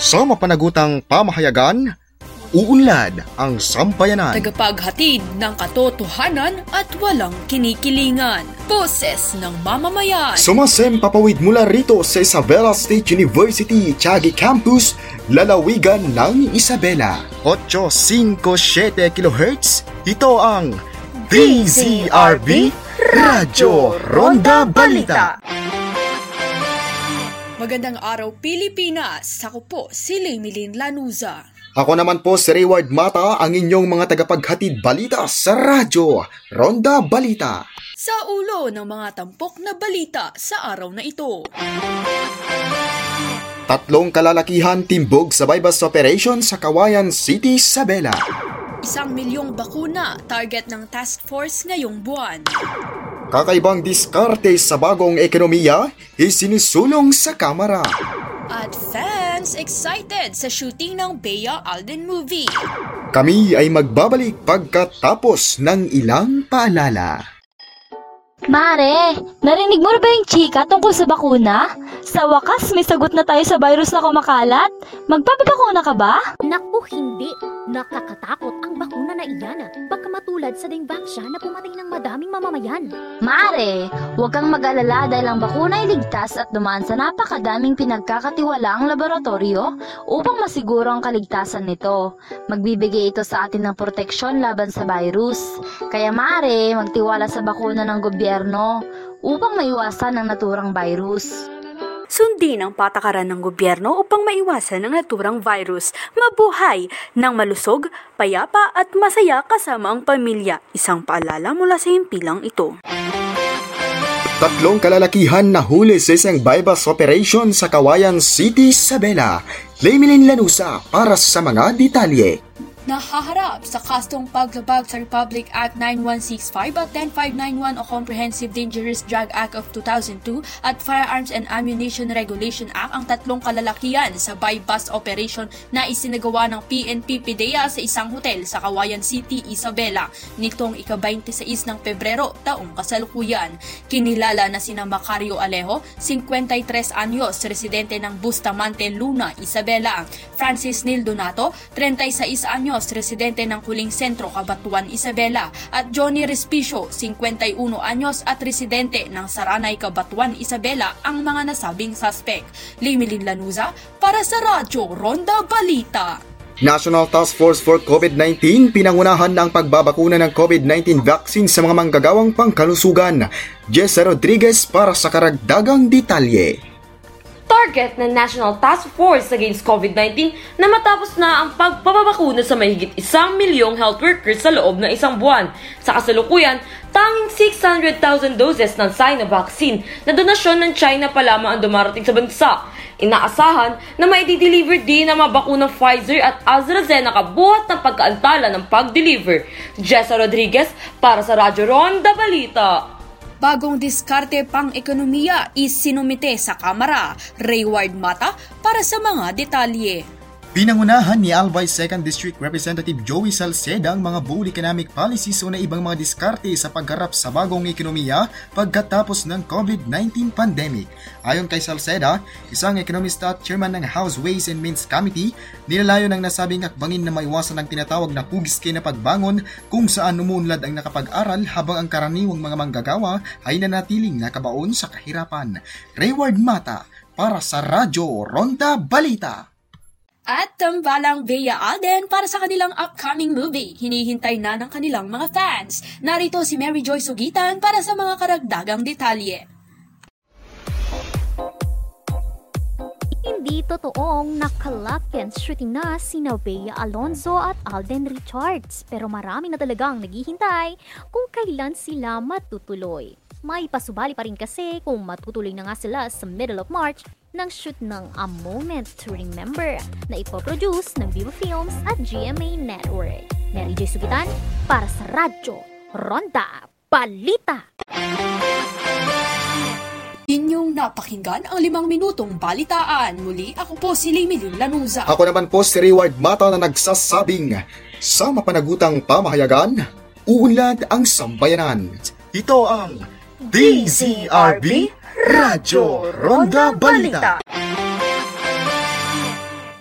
Sa mapanagutang pamahayagan, uunlad ang sampayanan. Tagapaghatid ng katotohanan at walang kinikilingan. Boses ng mamamayan. Sumasem papawid mula rito sa Isabela State University, Tiagi Campus, lalawigan ng Isabela. 857 kHz, ito ang DZRB Radyo Ronda Balita. Magandang araw Pilipinas. Ako po si Lemilin Lanuza. Ako naman po si Reward Mata, ang inyong mga tagapaghatid balita sa radyo, Ronda Balita. Sa ulo ng mga tampok na balita sa araw na ito. Tatlong kalalakihan timbog sa bypass operation sa Kawayan City, Sabela. Isang milyong bakuna target ng task force ngayong buwan. Kakaibang diskarte sa bagong ekonomiya, isinusulong sa kamera. At fans excited sa shooting ng Bea Alden movie. Kami ay magbabalik pagkatapos ng ilang paalala. Mare, narinig mo na ba yung chika tungkol sa bakuna? Sa wakas, may sagot na tayo sa virus na kumakalat. Magpapabakuna ka ba? Naku, hindi. Nakakatakot ang bakuna na iyan. Baka matulad sa Dengvaxia na pumatay ng madaming mamamayan. Mare, huwag kang mag-alala dahil ang bakuna ay ligtas at dumaan sa napakadaming pinagkakatiwalaang laboratorio upang masiguro ang kaligtasan nito. Magbibigay ito sa atin ng proteksyon laban sa virus. Kaya mare, magtiwala sa bakuna ng gobyerno upang maiwasan ang naturang virus. Sundin ang patakaran ng gobyerno upang maiwasan ang naturang virus. Mabuhay ng malusog, payapa at masaya kasama ang pamilya. Isang paalala mula sa himpilang ito. Tatlong kalalakihan na huli sa isang bypass operation sa Kawayan City, Sabela. Lemilin Lanusa para sa mga detalye. Nahaharap sa kastong paglabag sa Republic Act 9165 at 10591 o Comprehensive Dangerous Drug Act of 2002 at Firearms and Ammunition Regulation Act ang tatlong kalalakihan sa bypass operation na isinagawa ng PNP PDEA sa isang hotel sa Kawayan City, Isabela nitong ika-26 ng Pebrero taong kasalukuyan. Kinilala na sina Macario Alejo, 53 anyos, residente ng Bustamante, Luna, Isabela. Francis Nil Donato, 36 anyos, residente ng Kuling Sentro, Cabatuan, Isabela. At Johnny Respicio, 51 anyos at residente ng Saranay, Cabatuan, Isabela ang mga nasabing suspect. Limilin Lanuza para sa Radyo Ronda Balita. National Task Force for COVID-19 pinangunahan ng pagbabakuna ng COVID-19 vaccine sa mga manggagawang pangkalusugan. Jessa Rodriguez para sa karagdagang detalye. Target ng National Task Force Against COVID-19 na matapos na ang pagpapabakuna sa mahigit isang milyong health workers sa loob ng isang buwan. Sa kasalukuyan, tanging 600,000 doses ng Sinovac vaccine na donasyon ng China pa lamang ang dumarating sa bansa. Inaasahan na maidi-deliver din ang mga bakunang Pfizer at AstraZeneca buhat ng pagkaantala ng pag-deliver. Jessa Rodriguez para sa Radyo Ronda Balita. Bagong diskarte pang ekonomiya isinumite sa Kamara. Rayward Mata para sa mga detalye. Pinangunahan ni Albay 2nd District Representative Joey Salceda ang mga bull economic policies o na ibang mga diskarte sa pagharap sa bagong ekonomiya pagkatapos ng COVID-19 pandemic. Ayon kay Salceda, isang ekonomista at chairman ng House Ways and Means Committee, nilalayo ng nasabing akbangin na maiwasan ang tinatawag na pugiske na pagbangon kung saan umunlad ang nakapag-aral habang ang karaniwang mga manggagawa ay nanatiling nakabaon sa kahirapan. Rayward Mata para sa Radyo Ronda Balita. At tambalang Bea Alden para sa kanilang upcoming movie. Hinihintay na ng kanilang mga fans. Narito si Mary Joy Sugitan para sa mga karagdagang detalye. Hindi totoong nakalock and shooting na sina Bea Alonzo at Alden Richards. Pero marami na talagang naghihintay kung kailan sila matutuloy. May pasubali pa rin kasi kung matutuloy na nga sila sa middle of March ng shoot ng A Moment to Remember na ipoproduce ng Viva Films at GMA Network. Mary J. Sugitan para sa Radyo Ronda Balita. Inyong napakinggan ang limang minutong balitaan. Muli, ako po si Limilin Lanuza. Ako naman po si Reward Mata na nagsasabing sa mapanagutang pamahayagan, uunlad ang sambayanan. Ito ang DZRB Radyo Ronda Balita.